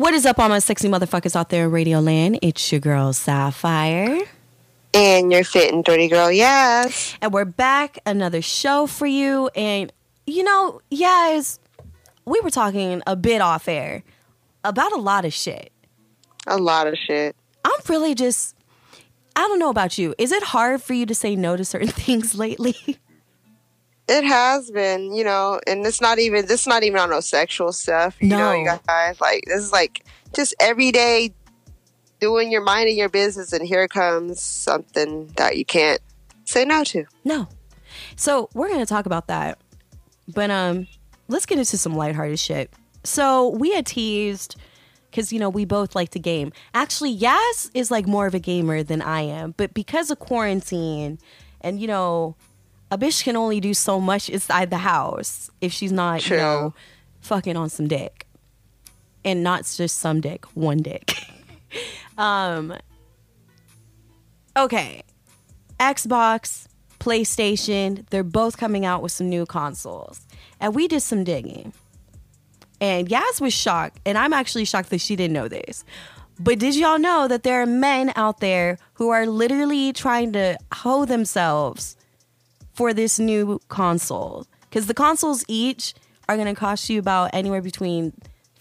What is up, all my sexy motherfuckers out there in Radio Land? It's your girl Sapphire. And you're fit and dirty girl, yes. And we're back, another show for you. And you know, yes, we were talking a bit off air about a lot of shit. A lot of shit. I'm really just I don't know about you. Is it hard for you to say no to certain things lately? It has been, you know, and it's not even this is not even on no sexual stuff. You know, you guys like this is like just everyday doing your mind and your business and here comes something that you can't say no to. No. So we're gonna talk about that. But um let's get into some lighthearted shit. So we had teased because you know we both like to game. Actually, Yas is like more of a gamer than I am, but because of quarantine and you know, a bitch can only do so much inside the house if she's not, True. you know, fucking on some dick. And not just some dick, one dick. um Okay. Xbox, PlayStation, they're both coming out with some new consoles. And we did some digging. And Yas was shocked, and I'm actually shocked that she didn't know this. But did y'all know that there are men out there who are literally trying to hoe themselves for this new console? Because the consoles each are going to cost you about anywhere between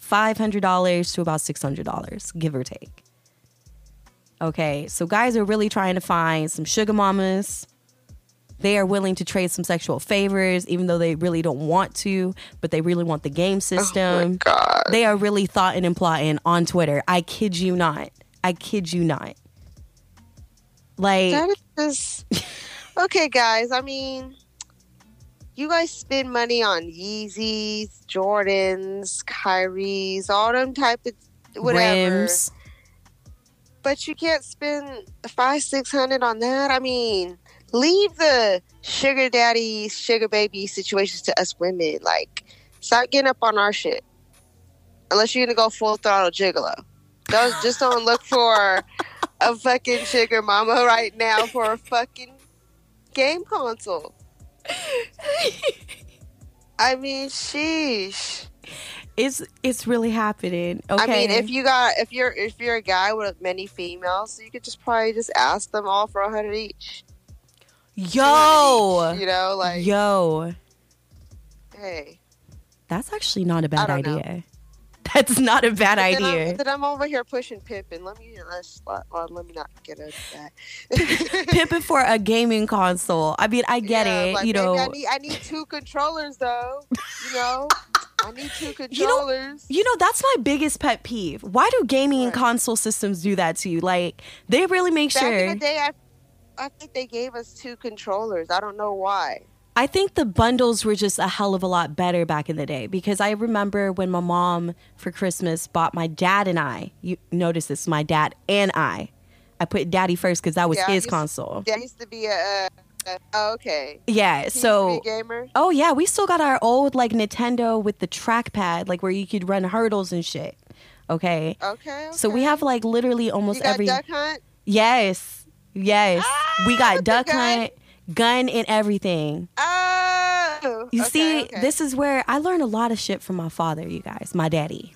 $500 to about $600, give or take. Okay, so guys are really trying to find some sugar mamas. They are willing to trade some sexual favors, even though they really don't want to, but they really want the game system. Oh my god. they are really thoughting and plotting on Twitter. I kid you not. I kid you not. Like, That is okay, guys. I mean, you guys spend money on Yeezys, Jordans, Kyries, all them type of whatever. rims. But you can't spend five, six hundred on that. I mean, leave the sugar daddy, sugar baby situations to us women. Like, stop getting up on our shit. Unless you're gonna go full throttle gigolo. Don't just don't look for a fucking sugar mama right now for a fucking game console. I mean, sheesh. It's it's really happening. Okay. I mean, if you got if you're if you're a guy with many females, you could just probably just ask them all for a hundred each. yo, you know, like yo, hey, that's actually not a bad I don't know. Idea. That's not a bad Then I'm, idea. then I'm over here pushing Pippin. Let me let's let, me not get into that. Pimping for a gaming console. I mean, I get Yeah, it. like, you know, I need I need two controllers though. You know, I need two You know- controllers. You know, that's my biggest pet peeve. Why do gaming and console systems do that to you? Like, they really make Back sure. in the day, I I think they gave us two controllers. I don't know why. I think the bundles were just a hell of a lot better back in the day because I remember when my mom for Christmas bought my dad and I. You notice this, my dad and I. I put daddy first because that was Yeah, his used- console. That used to be a. oh, okay. Yeah, He so gamer. oh yeah, we still got our old like Nintendo with the trackpad, like where you could run hurdles and shit. Okay, Okay. so we have like literally almost You got every. Duck Hunt. Yes, yes, we Ah, got duck gun. hunt, gun, and everything. Oh. You okay, see, okay. this is where I learned a lot of shit from my father, you guys, my daddy.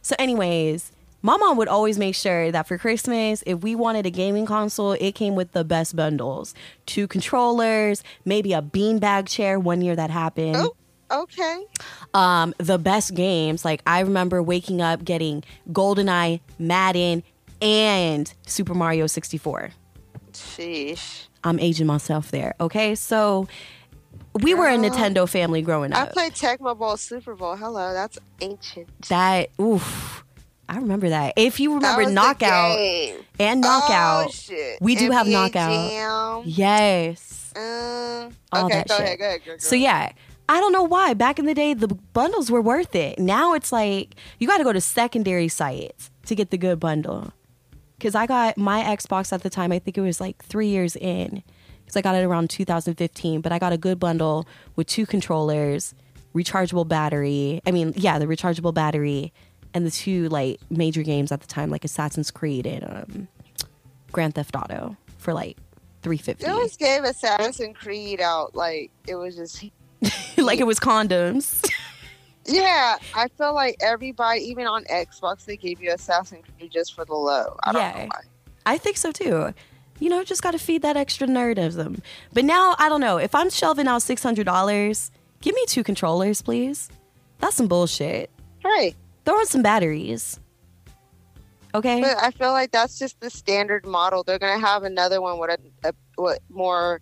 So, anyways, my mom would always make sure that for Christmas, if we wanted a gaming console, it came with the best bundles two controllers, maybe a beanbag chair. One year that happened. Oh, okay. Um, the best games. Like, I remember waking up getting GoldenEye, Madden, and Super Mario 64. Sheesh. I'm aging myself there. Okay. So, we were a Nintendo family growing up. I played Tecmo Bowl Super Bowl. Hello, that's ancient. That oof. I remember that. If you remember knockout and knockout. Oh. We do have knockout. Jam. Yes. Um, All okay, that go shit. ahead, go ahead, girl, So yeah, I don't know why. Back in the day, the bundles were worth it. Now it's like you got to go to secondary sites to get the good bundle. Because I got my Xbox at the time. I think it was like three years in, because I got it around 2015. But I got a good bundle with two controllers, rechargeable battery. I mean, yeah, the rechargeable battery, and the two like major games at the time, like Assassin's Creed and um, Grand Theft Auto, for like 350. They always gave Assassin's Creed out like it was just like it was condoms. Yeah, I feel like everybody, even on Xbox, they gave you Assassin's Creed just for the low. I don't Yeah. know why. I think so too. You know, just got to feed that extra nerdism. But now, I don't know. If I'm shelving out $600, give me two controllers, please. That's some bullshit. Right. Throw in some batteries. Okay? But I feel like that's just the standard model. They're gonna have another one with a, a with more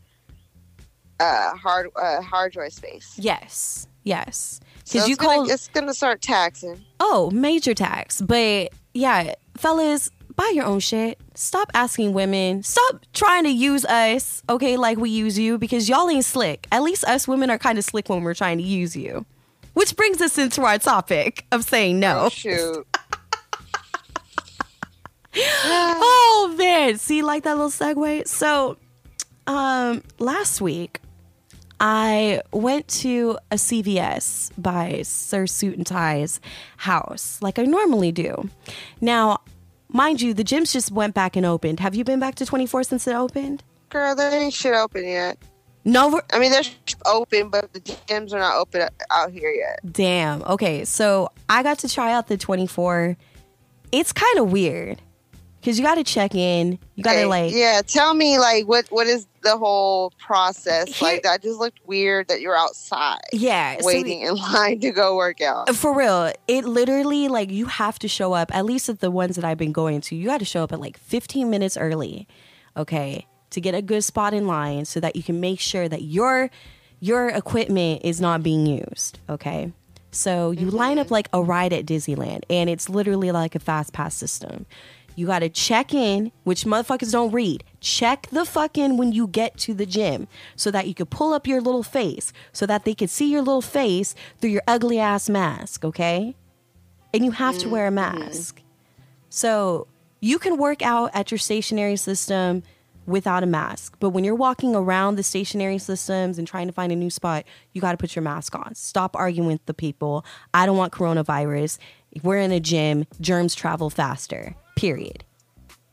uh, hard uh, hard drive space. yes. Yes. So Because you it's gonna, call. it's gonna start taxing. Oh, major tax. But yeah, fellas, buy your own shit. Stop asking women. Stop trying to use us, okay, like we use you, because y'all ain't slick. At least us women are kind of slick when we're trying to use you. Which brings us into our topic of saying no. Oh shoot! Oh man, see like that little segue. So, um, last week I went to a CVS by Sir Suit and Tie's house, like I normally do. Now, mind you, the gyms just went back and opened. Have you been back to 24 since it opened? Girl, they ain't shit open yet. No, I mean, they're open, but the gyms are not open out here yet. damn. Okay, so I got to try out the 24. It's kind of weird because you got to check in. You got to Okay, like yeah. Tell me, like, what what is the whole process? Here- like, that just looked weird that you're outside yeah, so- waiting in line to go work out. For real, it literally like you have to show up. At least at the ones that I've been going to, you got to show up at like 15 minutes early, okay, to get a good spot in line so that you can make sure that your your equipment is not being used, okay. So you line up mm-hmm. like a ride at Disneyland, and it's literally like a fast pass system. You got to check in, which motherfuckers don't read. Check the fuck in when you get to the gym so that you could pull up your little face so that they could see your little face through your ugly ass mask, okay? And you have to wear a mm-hmm. mask. So you can work out at your stationary system without a mask. But when you're walking around the stationary systems and trying to find a new spot, you got to put your mask on. Stop arguing with the people. I don't want coronavirus. If We're in a gym. Germs travel faster, period.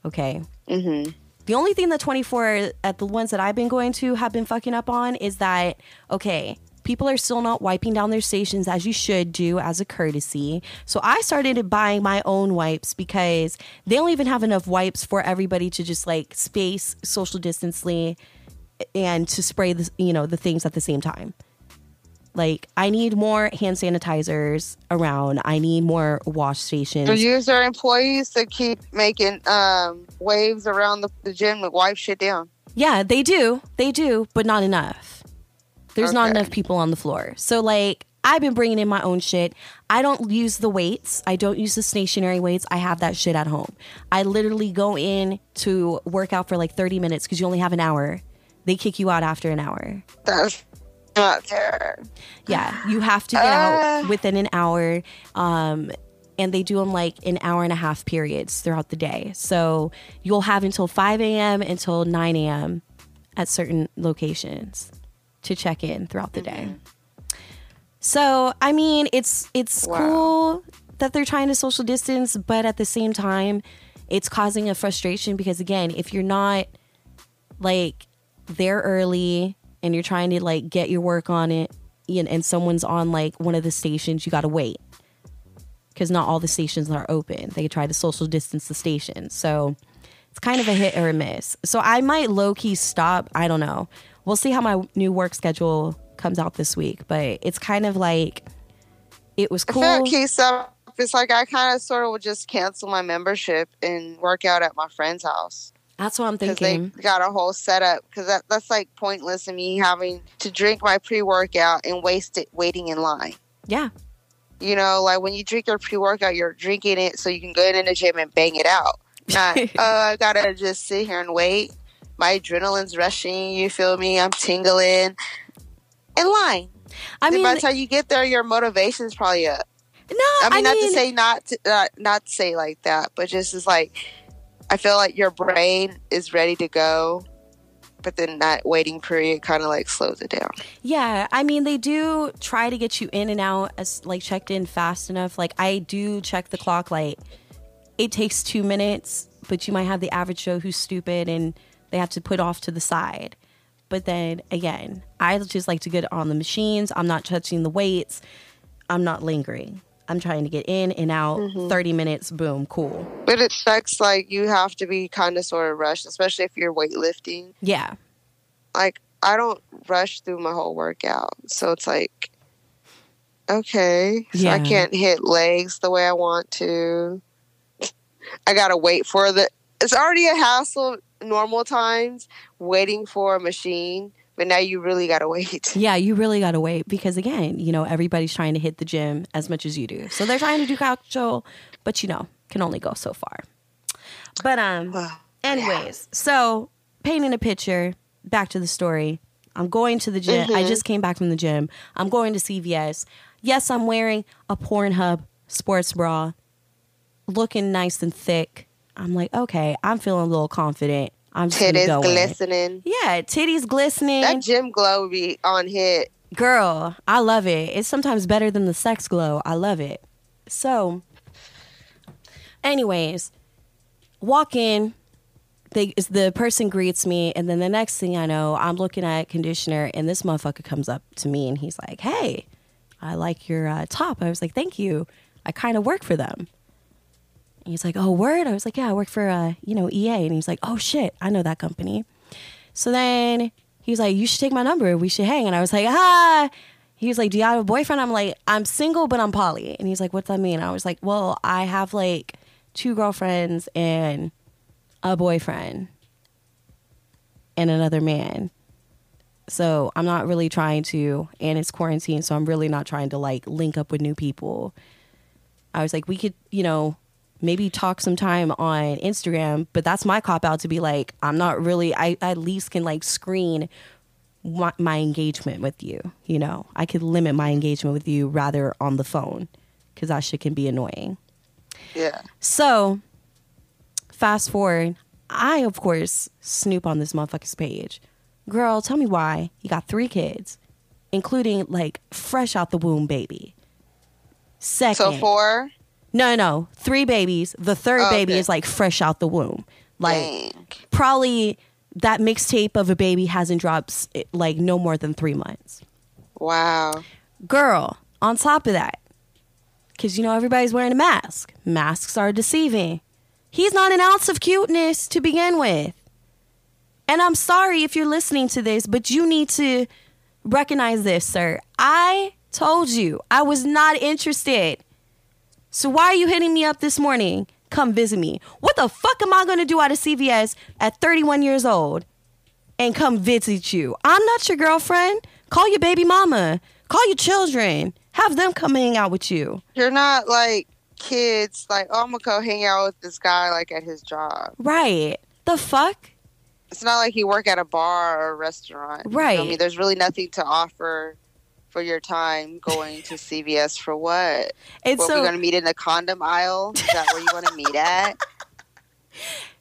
Okay. Mm-hmm. The only thing that 24 at the ones that I've been going to have been fucking up on is that, okay, people are still not wiping down their stations as you should do as a courtesy. So I started buying my own wipes because they don't even have enough wipes for everybody to just like space social distancely and to spray the, you know, the things at the same time. Like I need more hand sanitizers around. I need more wash stations. So use their employees to keep making um, waves around the, the gym to wipe shit down. Yeah, they do. They do, but not enough. There's not enough people on the floor. So, like, I've been bringing in my own shit. I don't use the weights. I don't use the stationary weights. I have that shit at home. I literally go in to work out for like 30 minutes because you only have an hour. They kick you out after an hour. That's not fair. Yeah, you have to get Ah. out within an hour. Um, and they do them like in hour and a half periods throughout the day. So you'll have until 5 a.m. until 9 a.m. at certain locations to check in throughout the day. So I mean, it's it's Wow. cool that they're trying to social distance, but at the same time, it's causing a frustration because again, if you're not like there early and you're trying to like get your work on it and, and someone's on like one of the stations, you got to wait because not all the stations are open. They try to social distance the stations. So it's kind of a hit or a miss. So I might low key stop. I don't know. We'll see how my new work schedule comes out this week, but it's kind of like it was I cool. feel like keys up. It's like I kind of sort of would just cancel my membership and work out at my friend's house That's what I'm thinking. because they got a whole setup. Because that, that's like pointless in me having to drink my pre workout and waste it waiting in line. yeah. You know, like when you drink your pre workout, you're drinking it so you can go in the gym and bang it out. Not, oh, I gotta just sit here and wait. My adrenaline's rushing. You feel me? I'm tingling. In line. I mean, by the time you get there, your motivation's probably up. no, I mean, not to say not to, uh, not to say like that, but just as like I feel like your brain is ready to go, but then that waiting period kind of like slows it down. Yeah, I mean they do try to get you in and out as like checked in fast enough. Like I do check the clock like it takes 2 minutes, but you might have the average Joe who's stupid and they have to put off to the side. But then again, I just like to get on the machines. I'm not touching the weights. I'm not lingering. I'm trying to get in and out. Mm-hmm. 30 minutes, boom, cool. But it sucks like you have to be kind of sort of rushed, especially if you're weightlifting. Yeah. Like I don't rush through my whole workout, so it's like okay, so I can't hit legs the way I want to. I gotta wait for the. It's already a hassle normal times waiting for a machine, but now you really gotta wait. Yeah, you really got to wait because again, you know, everybody's trying to hit the gym as much as you do. So they're trying to do gaucho, but you know, can only go so far. But um anyways, so painting a picture, back to the story. I'm going to the gym. I just came back from the gym. I'm going to CVS. Yes, I'm wearing a Pornhub sports bra, looking nice and thick. I'm like, okay, I'm feeling a little confident. I'm Titties glistening. Yeah, titties glistening. That gym glow would be on hit. Girl, I love it. It's sometimes better than the sex glow. I love it. So, anyways, walk in. They, the person greets me, and then the next thing I know, I'm looking at conditioner, and this motherfucker comes up to me, and he's like, "Hey, I like your uh, top." I was like, "Thank you. I kind of work for them." He's like, "Oh, word." I was like, "Yeah, I work for uh, you know EA," and he's like, "Oh shit, I know that company." So then he was like, You should take my number. We should hang. And I was like, Ah. He was like, Do you have a boyfriend? I'm like, I'm single, but I'm poly. And he's like, What's that mean? I was like, Well, I have like two girlfriends and a boyfriend and another man. So I'm not really trying to, and it's quarantine, so I'm really not trying to like link up with new people. I was like, we could, you know, maybe talk some time on Instagram, but that's my cop out to be like, I'm not really, I at least can like screen my, my engagement with you. You know, I could limit my engagement with you rather on the phone because that shit can be annoying. Yeah. So, fast forward, I of course snoop on this motherfucker's page. Girl, tell me why you got three kids, including like fresh out the womb baby. Second, So four. No, no, three babies. The third Oh, baby is like fresh out the womb. Like Dang. probably that mixtape of a baby hasn't dropped like no more than three months. Wow. Girl, on top of that, because you know everybody's wearing a mask. Masks are deceiving. He's not an ounce of cuteness to begin with. And I'm sorry if you're listening to this, but you need to recognize this, sir. I told you I was not interested. So why are you hitting me up this morning? Come visit me. What the fuck am I going to do out of CVS at 31 years old and come visit you? I'm not your girlfriend. Call your baby mama. Call your children. Have them come hang out with you. You're not like kids. Like, oh, I'm gonna go hang out with this guy like at his job. Right. The fuck? It's not like you work at a bar or a restaurant. you feel Right. me? There's really nothing to offer for your time going to CVS for what? It's What, so we're gonna meet in the condom aisle? Is that where you want to meet at?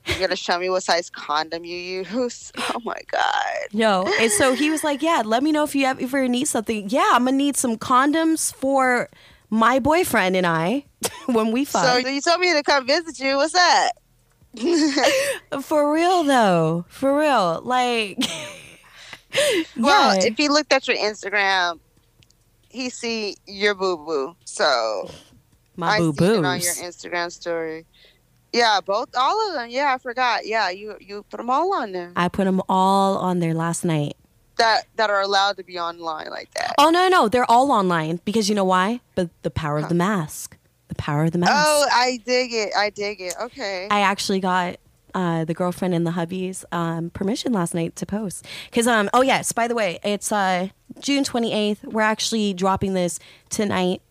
You're gonna show me what size condom you use? Oh my god! No. And so he was like, Yeah, let me know if you ever need something. Yeah, I'm gonna need some condoms for my boyfriend and I when we fuck. So you told me to come visit you. What's that? for real though. For real. Like Well, yeah. if he looked at your Instagram, he see your boo boo. So my boo it on your. Instagram story. Yeah, both, all of them. Yeah, I forgot. Yeah, you you put them all on there. I put them all on there last night. That that are allowed to be online like that. Oh no, no, they're all online because you know why? But the power of the mask. The power of the mask. Oh, I dig it. I dig it. Okay. I actually got uh, the girlfriend and the hubby's um, permission last night to post. Because, um, oh, yes, by the way, it's uh, June 28th. We're actually dropping this tonight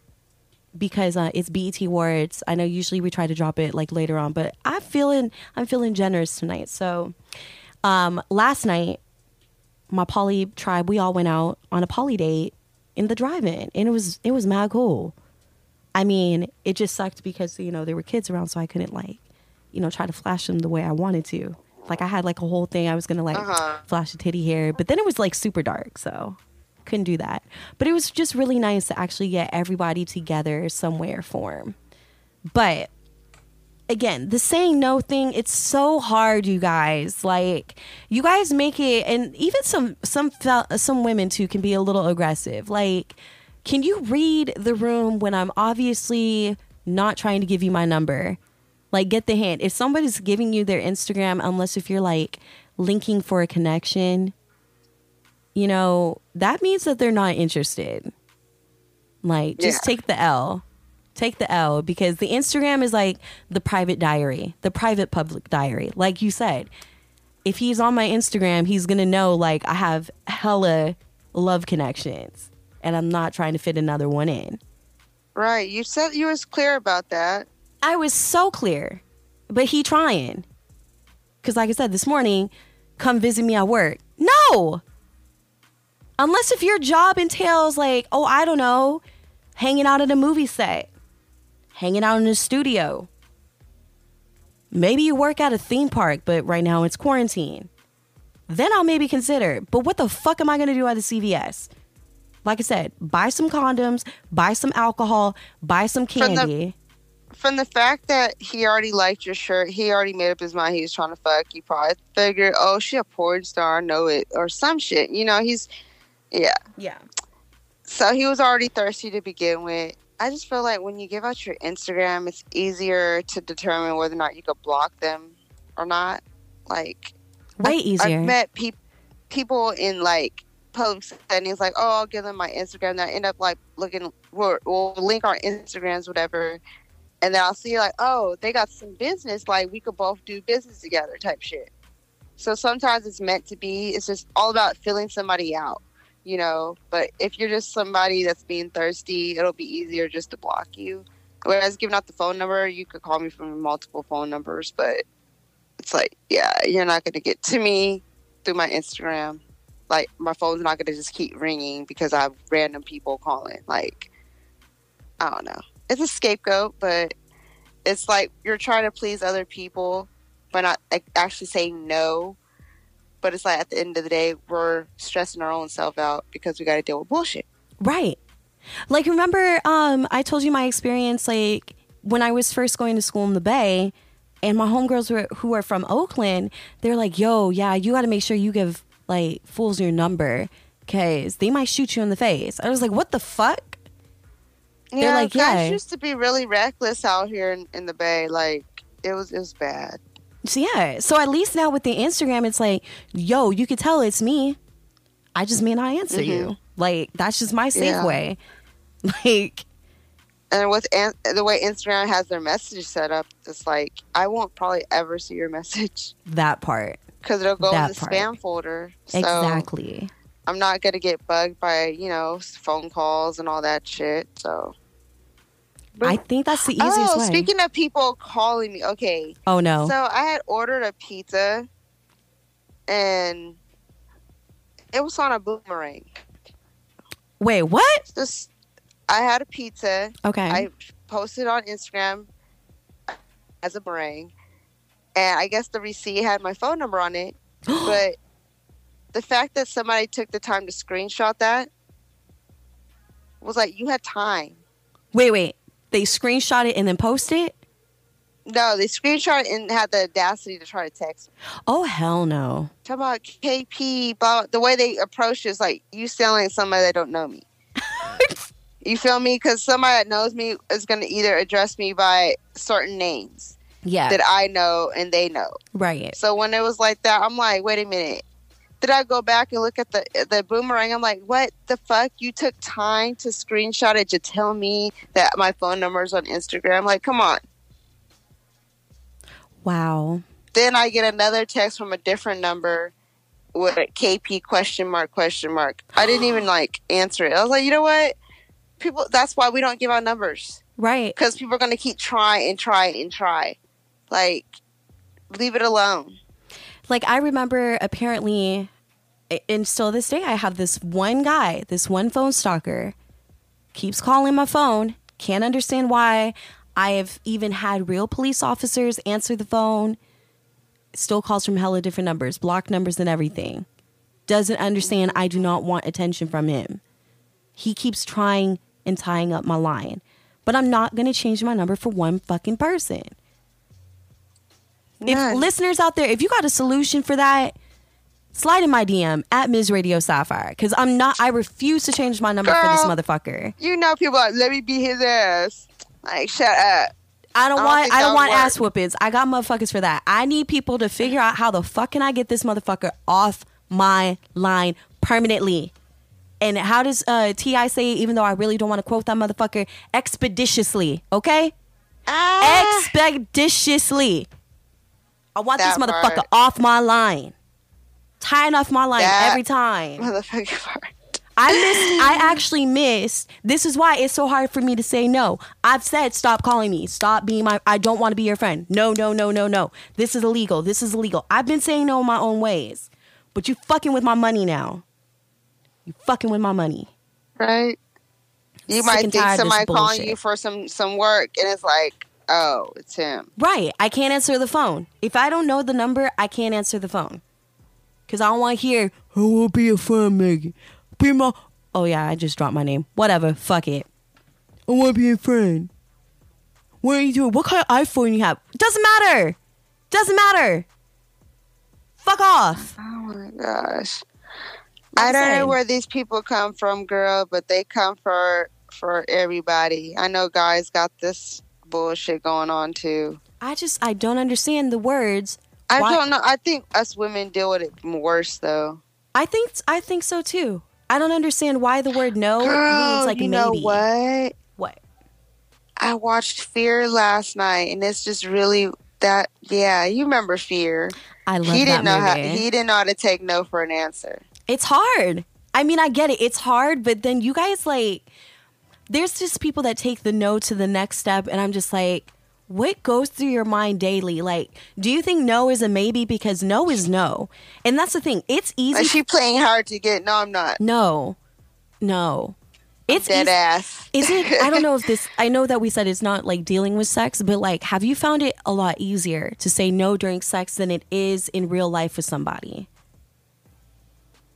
because uh, it's BET Awards. I know usually we try to drop it like later on, but I'm feeling, I'm feeling generous tonight. So um, last night, my poly tribe, we all went out on a poly date in the drive-in, and it was it was mad cool. I mean, it just sucked because you know there were kids around, so I couldn't like you know, try to flash them the way I wanted to. Like I had like a whole thing I was gonna like Uh-huh. flash a titty hair, but then it was like super dark, so couldn't do that. But it was just really nice to actually get everybody together somewhere form. But again, the saying no thing, it's so hard, you guys. Like you guys make it and even some some some women too can be a little aggressive. Like can you read the room when I'm obviously not trying to give you my number? Like get the hint. If somebody's giving you their Instagram unless if you're like linking for a connection, you know, that means that they're not interested. Like just Yeah. take the L take the L because the Instagram is like the private diary, the private public diary. Like you said, if he's on my Instagram, he's gonna know like I have hella love connections and I'm not trying to fit another one in. Right. You said you was clear about that. I was so clear, but he trying. Cause like I said this morning, come visit me at work. No. Unless if your job entails like, oh, I don't know, hanging out at a movie set, hanging out in a studio. Maybe you work at a theme park, but right now it's quarantine. Then I'll maybe consider. But what the fuck am I gonna do at the CVS? Like I said, buy some condoms, buy some alcohol, buy some candy. From the fact that he already liked your shirt, he already made up his mind he was trying to fuck. You probably figured, oh, she a porn star, I know it, or some shit. You know, he's, yeah. yeah. So he was already thirsty to begin with. I just feel like when you give out your Instagram, it's easier to determine whether or not you could block them or not. Like, Way I- easier. I've met peop people in like public settings, like, oh, I'll give them my Instagram. And I end up like looking, we'll, we'll link our Instagrams, whatever. And then I'll see like, oh, they got some business. Like, we could both do business together type shit. So sometimes it's meant to be. It's just all about filling somebody out, you know. But if you're just somebody that's being thirsty, it'll be easier just to block you. Whereas giving out the phone number, you could call me from multiple phone numbers, but it's like, yeah, you're not going to get to me through my Instagram. Like, my phone's not going to just keep ringing because I have random people calling. Like, I don't know. It's a scapegoat, but it's like you're trying to please other people by not like, actually saying no. But it's like at the end of the day, we're stressing our own self out because we got to deal with bullshit. Right. Like remember um I told you my experience like when I was first going to school in the Bay and my homegirls were who are from Oakland, they're like, "Yo, yeah, you got to make sure you give like fools your number cuz they might shoot you in the face." I was like, "What the fuck?" Yeah, like, guys yeah. used to be really reckless out here in, in the Bay. Like it was, it was bad. So yeah, so at least now with the Instagram it's like, "Yo, you could tell it's me. I just may not answer you." Mm-hmm. Like that's just my safe Yeah. way. Like And with an- the way Instagram has their message set up, it's like I won't probably ever see your message that part. because it'll go That in the part. spam folder. So Exactly. I'm not gonna get bugged by you know phone calls and all that shit. So. I think that's the easiest oh, way. speaking of people calling me, okay. oh no. So I had ordered a pizza, and it was on a boomerang. Wait, what? Just, I had a pizza. Okay. I posted on Instagram as a boomerang, and I guess the receipt had my phone number on it. but the fact that somebody took the time to screenshot that was like, you had time. wait, wait. They screenshot it and then post it? No, they screenshot it and had the audacity to try to text. Oh hell no. Talk about KP, blah, the way they approach is like you sound like somebody that don't know me. you feel me? Because somebody that knows me is going to either address me by certain names Yeah. that I know and they know. right. So when it was like that, I'm like, wait a minute. Did I go back and look at the the boomerang? I'm like, what the fuck? You took time to screenshot it to tell me that my phone number is on Instagram. Like, come on. Wow. Then I get another text from a different number with a KP question mark question mark. I didn't even like answer it. I was like, you know what? People. That's why we don't give out numbers Right. because people are gonna keep try and try and try. Like, leave it alone. Like I remember apparently and still this day I have this one guy, this one phone stalker keeps calling my phone, can't understand why. I have even had real police officers answer the phone, still calls from hella different numbers, block numbers and everything. Doesn't understand I do not want attention from him. He keeps trying and tying up my line. But I'm not going to change my number for one fucking person. If listeners out there, if you got a solution for that, slide in my DM at Ms. Radio Sapphire. Because I'm not, I refuse to change my number for this motherfucker. You know, people are like, let me beat his ass. Like, shut up. I don't I don't want. I don't want work. ass whoopings. I got motherfuckers for that. I need people to figure out how the fuck can I get this motherfucker off my line permanently. And how does uh, T.I. say? Even though I really don't want to quote that motherfucker, expeditiously. Okay, Ah, expeditiously. I want this motherfucker part. off my line, tying off my line That- every time. motherfucking part. I missed. I actually missed. This is why it's so hard for me to say no. I've said stop calling me. Stop being my. I don't want to be your friend. No, no, no, no, no. This is illegal. This is illegal. I've been saying no in my own ways, but you fucking with my money now. You fucking with my money. Right? You Sick might think somebody calling you for some some work, and it's like, oh, it's him. Right. I can't answer the phone. If I don't know the number, I can't answer the phone. Cause I don't want to hear. I won't be a friend, Megan. Be my. Oh yeah, I just dropped my name. Whatever. Fuck it. I want to be a friend. What are you doing? What kind of iPhone you have? Doesn't matter. Doesn't matter. Fuck off. Oh my gosh. I don't know where these people come from, girl, but they come for for everybody. I know guys got this bullshit going on too. I just I don't understand the words. I Why- don't know. I think us women deal with it worse though. I think I think so too. I don't understand why the word no Girl, means like you maybe. know what? What? I watched Fear last night, and it's just really that. Yeah, you remember Fear? I love he that didn't know how. He didn't know how to take no for an answer. It's hard. I mean, I get it. It's hard, but then you guys like there's just people that take the no to the next step and I'm just like what goes through your mind daily? Like, do you think no is a maybe because no is no? And that's the thing. It's easy. Like she playing hard to get. No, I'm not. no. No. It's Dead easy. ass. Is it? I don't know if this. I know that we said it's not like dealing with sex, but like, have you found it a lot easier to say no during sex than it is in real life with somebody?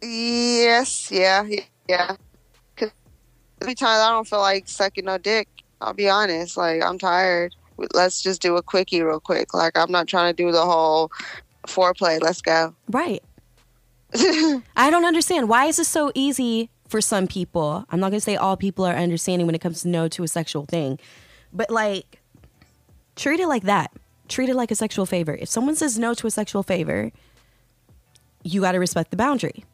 Yes, yeah, yeah. Time I don't feel like sucking no dick, I'll be honest. Like I'm tired. Let's just do a quickie real quick. Like I'm not trying to do the whole foreplay. Let's go. Right. I don't understand. Why is this so easy for some people? I'm not going to say all people are understanding when it comes to no to a sexual thing, but like, treat it like that. Treat it like a sexual favor. If someone says no to a sexual favor, you got to respect the boundary.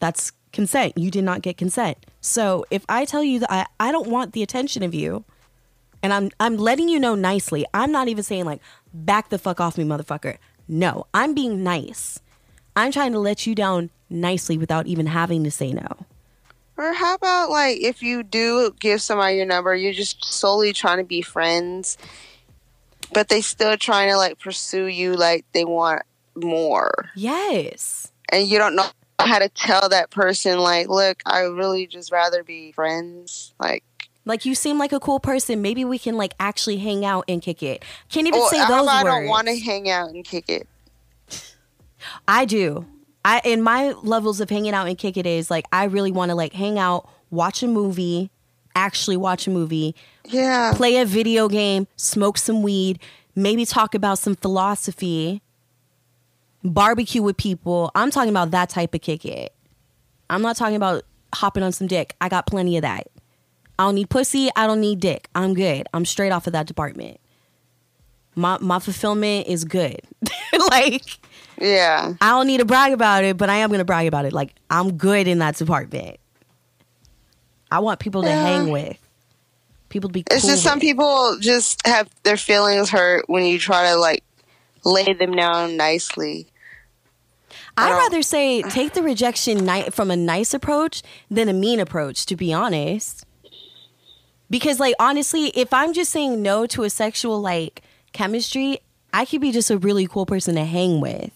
That's consent. You did not get consent. So if I tell you that I, I don't want the attention of you, and I'm I'm letting you know nicely. I'm not even saying like back the fuck off me, motherfucker. No, I'm being nice. I'm trying to let you down nicely without even having to say no. or how about like if you do give somebody your number, you're just solely trying to be friends, but they still trying to like pursue you like they want more, Yes. and you don't know how to tell that person like, look, I really just rather be friends. Like. Like you seem like a cool person. Maybe we can like actually hang out and kick it. Can't even say those words. I don't want to hang out and kick it. I do. I in my levels of hanging out and kick it is like I really want to like hang out, watch a movie, actually watch a movie, Yeah. play a video game, smoke some weed, maybe talk about some philosophy, barbecue with people. I'm talking about that type of kick it. I'm not talking about hopping on some dick. I got plenty of that. I don't need pussy. I don't need dick. I'm good. I'm straight off of that department. My my fulfillment is good. like Yeah. I don't need to brag about it, but I am gonna brag about it. Like I'm good in that department. I want people to Yeah. hang with. People to be. It's cool just some people just have their feelings hurt when you try to like lay them down nicely. I'd rather say take the rejection ni- from a nice approach than a mean approach. To be honest, because like honestly, if I'm just saying no to a sexual like chemistry, I could be just a really cool person to hang with,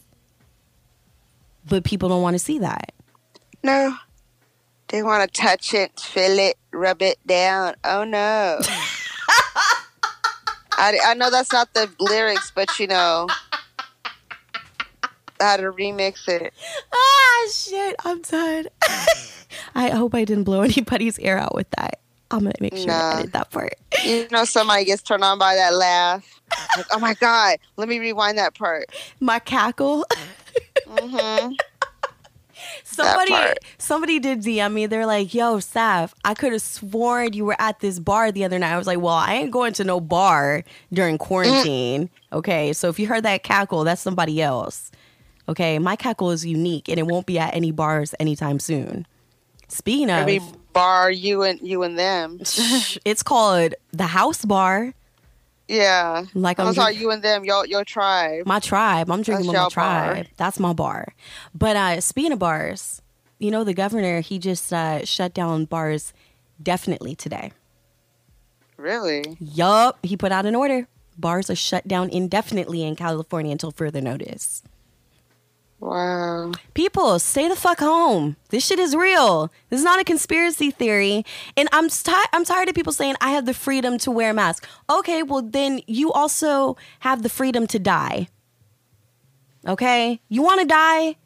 but people don't want to see that. No. They want to touch it, feel it, rub it down. Oh no. I, I know that's not the lyrics, but you know, how to remix it. Ah, shit. I'm done. I hope I didn't blow anybody's ear out with that. I'm gonna make sure Nah. to edit that part. You know, somebody gets turned on by that laugh. Like, oh my god, let me rewind that part. My cackle. hmm Somebody, somebody did DM me. They're like, "Yo, Saph, I could have sworn you were at this bar the other night." I was like, "Well, I ain't going to no bar during quarantine." Okay, so if you heard that cackle, that's somebody else. Okay, my cackle is unique, and it won't be at any bars anytime soon. Speaking of, Maybe bar you and you and them. it's called the House Bar. Yeah, Like I'm I'm sorry, you and them, your your tribe. my tribe. I'm drinking That's with my your bar. tribe. That's my bar. But uh, speaking of bars, you know the governor he just uh, shut down bars definitely today. Really? Yup, he put out an order. Bars are shut down indefinitely in California until further notice. Wow. People, stay the fuck home. This shit is real. This is not a conspiracy theory. And I'm ti- I'm tired of people saying I have the freedom to wear a mask. Okay, well then you also have the freedom to die. Okay? You want to die?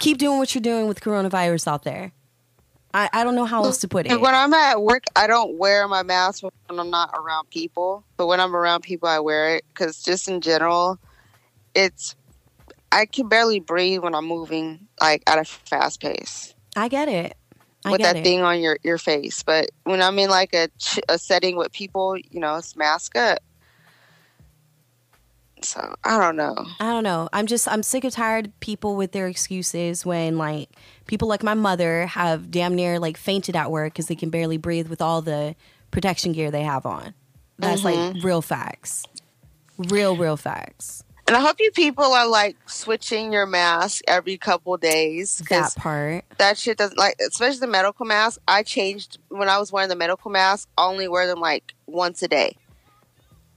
Keep doing what you're doing with coronavirus out there. I, I don't know how else to put it. When I'm at work, I don't wear my mask when I'm not around people. But when I'm around people, I wear it because just in general, it's I can barely breathe when I'm moving like at a fast pace I get it. I with get that it. thing on your your face. But when I'm in like a a setting with people, you know, it's mask up. So I don't know. I don't know. I'm just I'm sick of tired people with their excuses when like people like my mother have damn near like fainted at work because they can barely breathe with all the protection gear they have on. That's like mm-hmm. real facts. Real, real facts. And I hope you people are like switching your mask every couple days That part. that shit doesn't like especially the medical mask i changed when i was wearing the medical mask i only wear them like once a day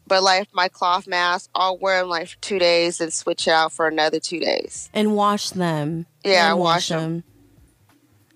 but like my cloth mask i'll wear them like for two days and switch it out for another two days And wash them. Yeah, And I wash 'em.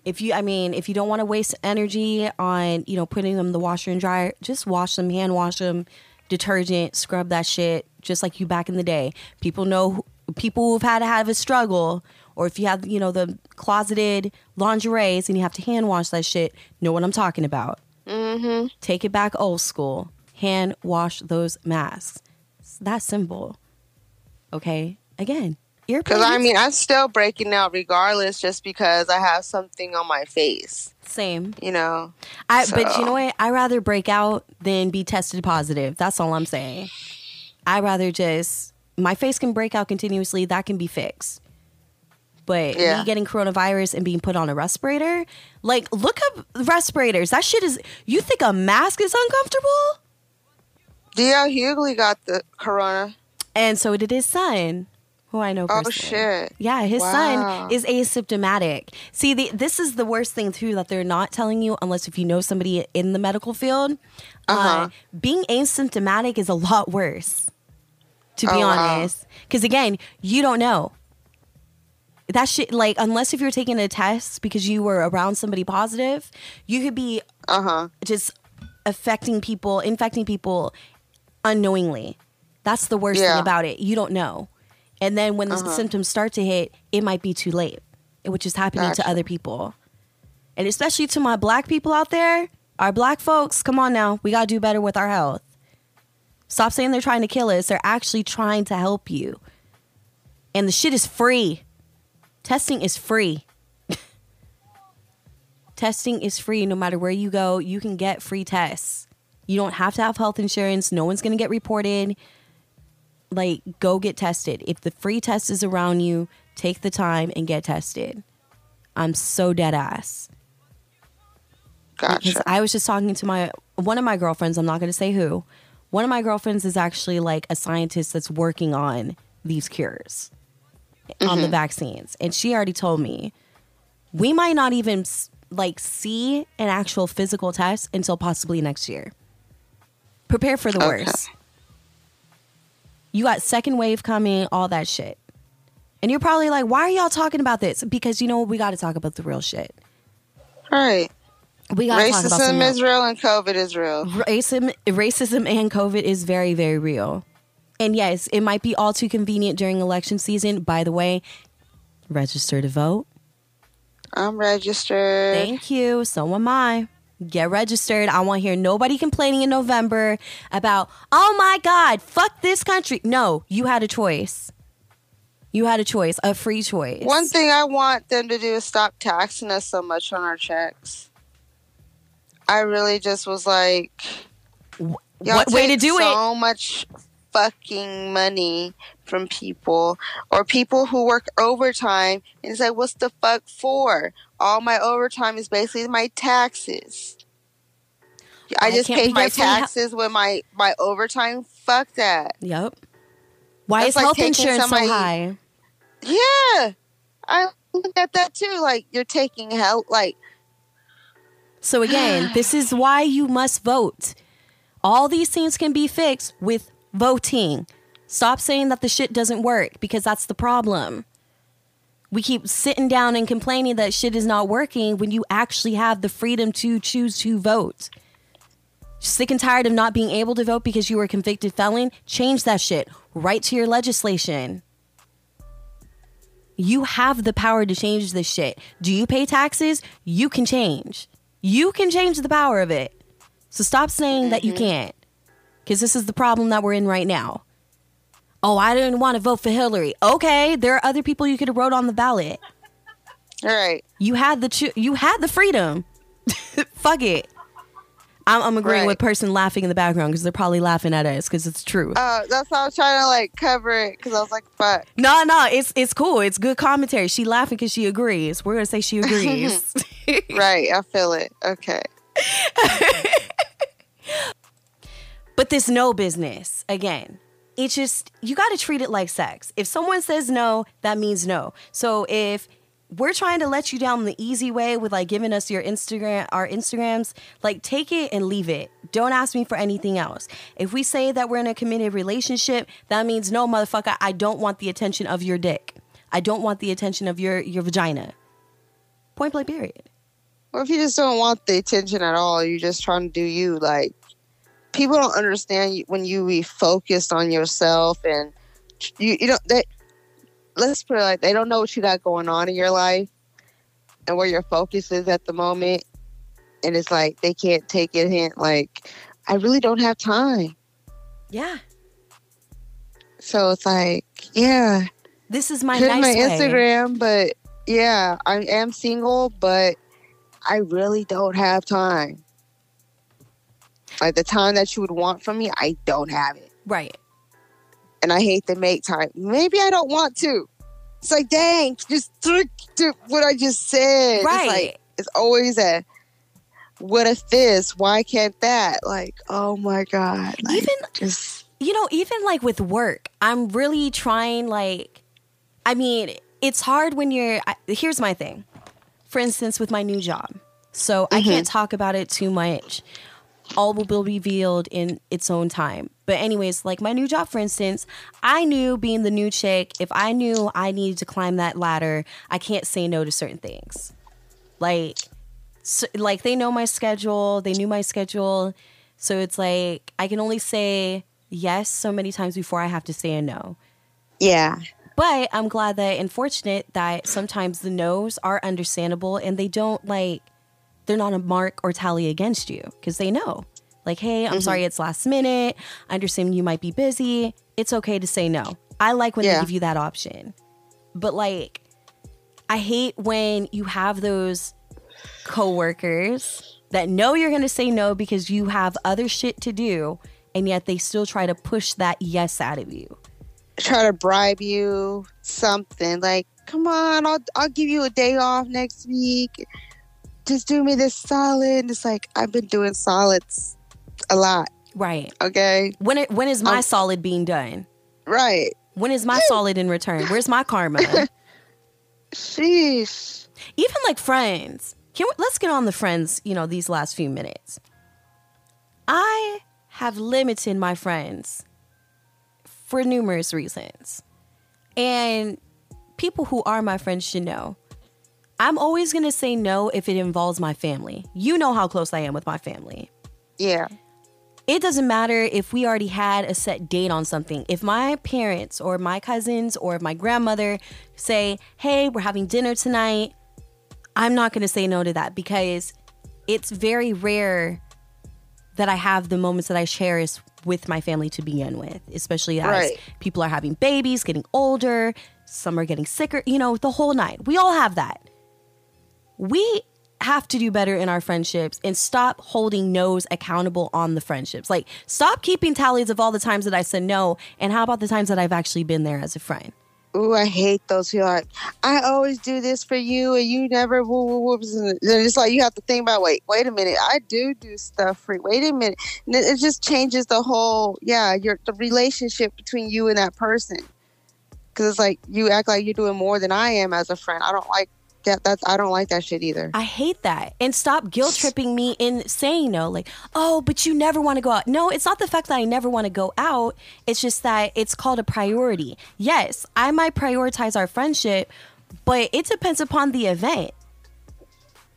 If you, I mean, if you don't want to waste energy on, you know, putting them in the washer and dryer, just wash them, hand wash them, detergent, scrub that shit, just like you back in the day. People know, people who've had to have a struggle, or if you have, you know, the closeted lingeries and you have to hand wash that shit, know what I'm talking about. mm-hmm Take it back old school. Hand wash those masks. It's that simple. Okay. Again. Because i mean i'm still breaking out regardless just because i have something on my face same. you know I but you know what? I rather break out than be tested positive. That's all I'm saying. I rather just my face can break out continuously. That can be fixed. But Yeah. me getting coronavirus and being put on a respirator, like look up respirators. That shit is. You think a mask is uncomfortable? D.L. Hughley got the corona And so did his son, who I know. oh shit Yeah, his Wow. son is asymptomatic. See, the, this is the worst thing too that they're not telling you unless if you know somebody in the medical field. Uh-huh. Uh, being asymptomatic is a lot worse, to be Oh, honest. Because again, you don't know. That shit, like, unless if you're taking a test because you were around somebody positive, you could be uh-huh just affecting people, infecting people unknowingly. That's the worst Yeah. thing about it. You don't know. And then when the Uh-huh. symptoms start to hit, it might be too late, which is happening Gotcha. to other people. And especially to my black people out there, our black folks, come on now. We got to do better with our health. Stop saying they're trying to kill us. They're actually trying to help you. And the shit is free. Testing is free. Testing is free no matter where you go. You can get free tests. You don't have to have health insurance. No one's going to get reported. Like, go get tested. If the free test is around you, take the time and get tested. I'm so dead ass. Because gotcha I was just talking to my one of my girlfriends, I'm not going to say who. One of my girlfriends is actually like a scientist that's working on these cures, on the mm-hmm. vaccines. And she already told me we might not even like see an actual physical test until possibly next year. Prepare for the Okay. worst. You got second wave coming, all that shit. And you're probably like, why are y'all talking about this? Because you know what? We got to talk about the real shit. right We about Racism is real and COVID is real. racism racism and covid is very very real and yes it might be all too convenient during election season by the way register to vote I'm registered. thank you so am i get registered. I want to hear nobody complaining in november about oh my god fuck this country. No you had a choice. You had a choice a free choice. One thing I want them to do is stop taxing us so much on our checks. I really just was like, y'all what way to do it? so much fucking money from people or people who work overtime and it's like, what's the fuck for? All my overtime is basically my taxes. I, I just paid my personally ha- taxes with my my overtime. Fuck that. yep why That's is like health insurance somebody- so high Yeah, I look at that too. Like you're taking help. Like So again, this is why you must vote. All these things can be fixed with voting. Stop saying that the shit doesn't work because that's the problem. We keep sitting down and complaining that shit is not working when you actually have the freedom to choose to vote. Sick and tired of not being able to vote because you were a convicted felon? Change that shit. Write to your legislation. You have the power to change this shit. Do you pay taxes? You can change. You can change the power of it. So stop saying that you mm-hmm. can't. Because this is the problem that we're in right now. Oh, I didn't want to vote for Hillary. Okay, there are other people you could have wrote on the ballot. all right, You had the cho- you had the freedom. Fuck it. I'm, I'm agreeing Right. with person laughing in the background because they're probably laughing at us because it's true. uh, that's how I was trying to like cover it because I was like, fuck. no, no, it's it's cool. It's good commentary. She laughing because she agrees. We're gonna say she agrees. Right, I feel it. Okay. But this no business, again, it's just, you got to treat it like sex. If someone says no, that means no. So if we're trying to let you down the easy way with like giving us your Instagram, our Instagrams, like take it and leave it. Don't ask me for anything else. If we say that we're in a committed relationship, that means no, motherfucker, I don't want the attention of your dick. I don't want the attention of your, your vagina. Point blank, period. Or if you just don't want the attention at all, you're just trying to do you. Like people don't understand when you be focused on yourself and you you don't they. Let's put it like they don't know what you got going on in your life and where your focus is at the moment, and it's like they can't take it hint. Like I really don't have time, Yeah. so it's like yeah. This is my nice my way. Instagram, but yeah, I am single, but I really don't have time. Like the time that you would want from me, I don't have it. Right. And I hate to make time. Maybe I don't want to. It's like, dang, just do what I just said. Right. It's like it's always a what if this? Why can't that? Like, oh my God. Like, Even just you know, even like with work, I'm really trying, like, I mean, it's hard when you're. I, here's my thing. For instance, with my new job. So I mm-hmm. can't talk about it too much. All will be revealed in its own time. But, anyways, like my new job, for instance, I knew being the new chick, if I knew I needed to climb that ladder, I can't say no to certain things. Like, so, like they know my schedule, they knew my schedule. So it's like I can only say yes so many times before I have to say a no. yeah. But I'm glad that and fortunate that sometimes the no's are understandable and they don't like they're not a mark or tally against you because they know. Like, hey, I'm mm-hmm. sorry it's last minute. I understand you might be busy. It's okay to say no. I like when they give you that option. But like I hate when you have those coworkers that know you're going to say no because you have other shit to do and yet they still try to push that yes out of you. try to bribe you something like come on I'll, I'll give you a day off next week just do me this solid it's like i've been doing solids a lot Right. okay When it, when is my Um, solid being done? right When is my solid in return? Where's my karma? sheesh Even like friends. Can we, let's get on the friends, you know, these last few minutes. I have limited my friends for numerous reasons. And people who are my friends should know. I'm always going to say no if it involves my family. You know how close I am with my family. Yeah. It doesn't matter if we already had a set date on something. If my parents or my cousins or my grandmother say, hey, we're having dinner tonight, I'm not going to say no to that because it's very rare that I have the moments that I cherish with my family to begin with, especially as Right. people are having babies, getting older, some are getting sicker, you know, the whole night. We all have that. We have to do better in our friendships and stop holding no's accountable on the friendships. Like, stop keeping tallies of all the times that I said no, and how about the times that I've actually been there as a friend? Ooh, I hate those who are like, I always do this for you and you never woo woo whoops. And it's like you have to think about, wait, wait a minute, I do do stuff for you. Wait a minute. And it just changes the whole, yeah, your the relationship between you and that person. Because it's like you act like you're doing more than I am as a friend. I don't like that. That's I don't like that shit either. I hate that. And stop guilt tripping me in saying no. Like, oh, but you never want to go out. No, it's not the fact that I never want to go out. It's just that it's called a priority. Yes, I might prioritize our friendship, but it depends upon the event.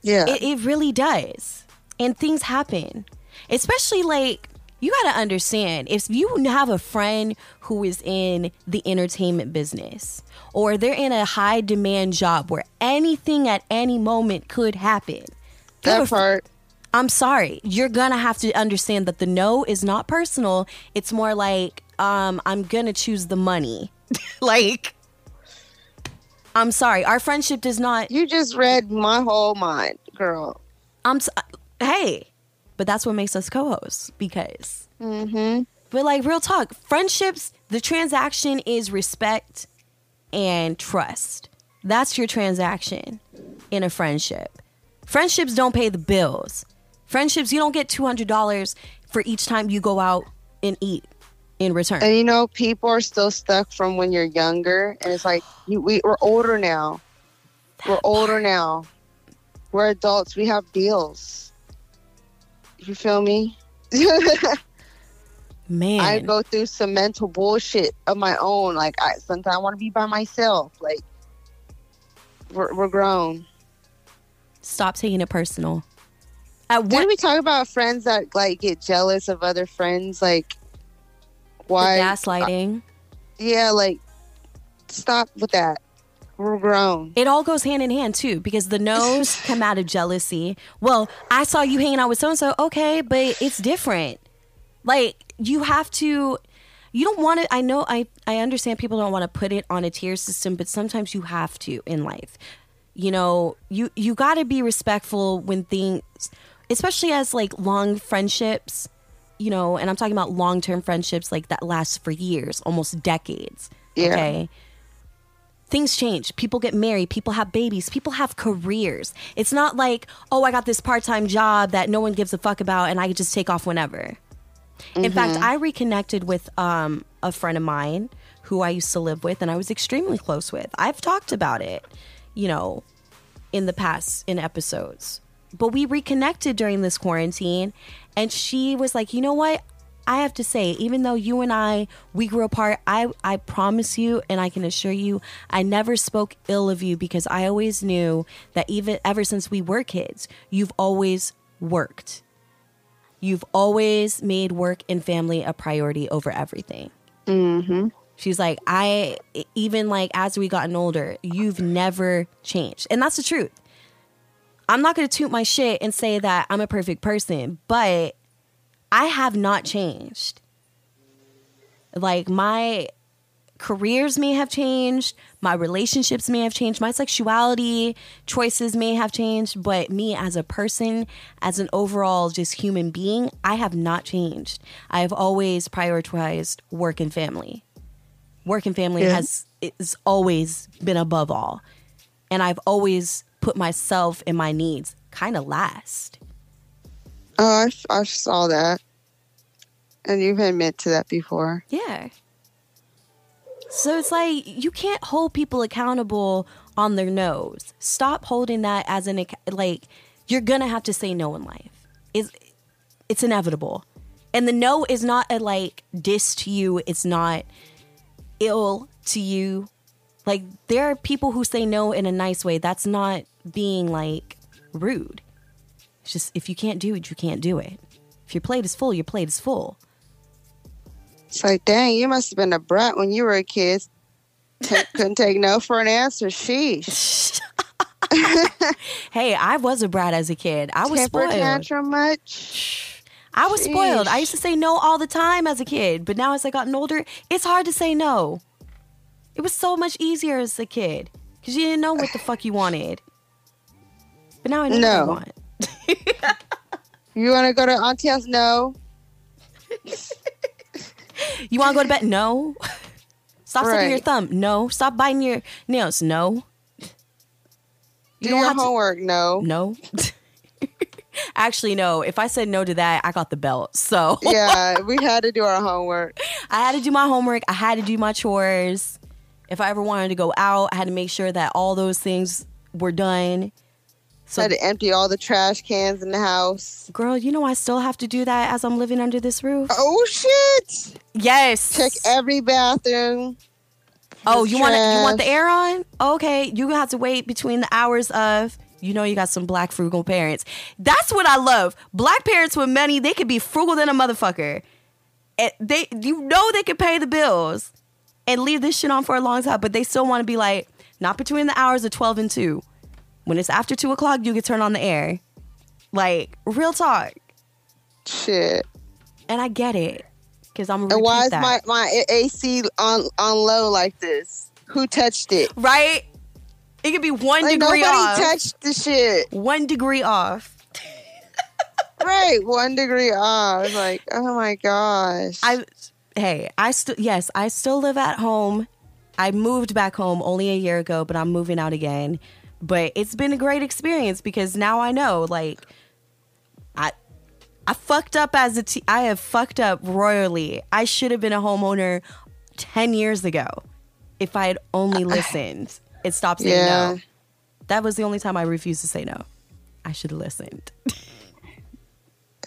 Yeah. It, it really does. And things happen. Especially like, you got to understand if you have a friend who is in the entertainment business or they're in a high demand job where anything at any moment could happen. You have a that part. I'm sorry. You're gonna have to understand that the no is not personal. It's more like, um, I'm gonna choose the money. like, I'm sorry. Our friendship does not. You just read my whole mind, girl. I'm. s- Hey, but that's what makes us co-hosts because. Mm-hmm. But like real talk, friendships. The transaction is respect and trust. That's your transaction in a friendship. Friendships don't pay the bills. Friendships, you don't get two hundred dollars for each time you go out and eat in return. And you know, people are still stuck from when you're younger, and it's like you, we, we're older now. We're older now. We're adults. We have deals. You feel me? Man, I go through some mental bullshit of my own. Like I sometimes I want to be by myself. Like we're, we're grown. stop taking it personal. At Didn't we talk about friends that like get jealous of other friends? Like why? gaslighting? Uh, yeah, like stop with that. We're grown. It all goes hand in hand too, because the no's come out of jealousy. Well, I saw you hanging out with so and so. Okay, but it's different. Like you have to. You don't want to. I know. I I understand people don't want to put it on a tier system, but sometimes you have to in life. You know, you you got to be respectful when things, especially as like long friendships. You know, and I'm talking about long term friendships like that lasts for years, almost decades. Yeah. Okay things change. People get married, people have babies, people have careers. It's not like, oh, I got this part time job that no one gives a fuck about and I could just take off whenever. In fact, I reconnected with um, a friend of mine who I used to live with and I was extremely close with. I've talked about it, you know, in the past in episodes. But we reconnected during this quarantine and she was like, "You know what? I have to say, even though you and I we grew apart, I I promise you and I can assure you, I never spoke ill of you because I always knew that even ever since we were kids, you've always worked. You've always made work and family a priority over everything. Mm-hmm. She's like, I even like as we gotten older, you've never changed. And that's the truth. I'm not gonna toot my shit and say that I'm a perfect person, but I have not changed. Like my careers may have changed, my relationships may have changed, my sexuality choices may have changed, but me as a person, as an overall just human being, I have not changed. I have always prioritized work and family. Work and family Yeah. has it's always been above all. And I've always put myself and my needs kind of last. Oh, I, I saw that. And you've admitted to that before. Yeah. So it's like you can't hold people accountable on their nose. Stop holding that as an like you're gonna have to say no in life. It's it's inevitable, and the no is not a like diss to you. It's not ill to you. Like there are people who say no in a nice way. That's not being like rude. It's just if you can't do it, you can't do it. If your plate is full, your plate is full. It's like, dang, you must have been a brat when you were a kid. Couldn't take no for an answer. Sheesh. Hey, I was a brat as a kid. I was Temper spoiled. tantrum much? I was spoiled. I used to say no all the time as a kid, but now as I gotten older, it's hard to say no. It was so much easier as a kid because you didn't know what the fuck you wanted. But now I know No. what I want. You want to go to Auntie's? No. You want to go to bed? No. Stop sucking your thumb? No. Stop biting your nails? No. Do don't your have to- homework? No. No. Actually, no. If I said no to that, I got the belt. So yeah, we had to do our homework. I had to do my homework. I had to do my chores. If I ever wanted to go out, I had to make sure that all those things were done. So, had to empty all the trash cans in the house. girl, you know I still have to do that as I'm living under this roof. Oh shit! Yes. Check every bathroom. Oh, you want you want the air on? Okay, you gonna have to wait between the hours of. You know, you got some black frugal parents. That's what I love. Black parents with money, they could be frugal than a motherfucker. And they, you know, they could pay the bills and leave this shit on for a long time, but they still want to be like, not between the hours of twelve and two. When it's after two o'clock, you can turn on the air. Like real talk, Shit. and I get it because I'm. And why is that. my my AC on on low like this? Who touched it? right? It could be one Like degree nobody off. touched the shit. one degree off. right, one degree off. Like, oh my gosh. I hey, I still yes, I still live at home. I moved back home only a year ago, but I'm moving out again. But it's been a great experience because now I know like I I fucked up as a t- I have fucked up royally. I should have been a homeowner 10 years ago if I had only uh, uh, listened It stopped saying Yeah. no. That was the only time I refused to say no. I should have listened.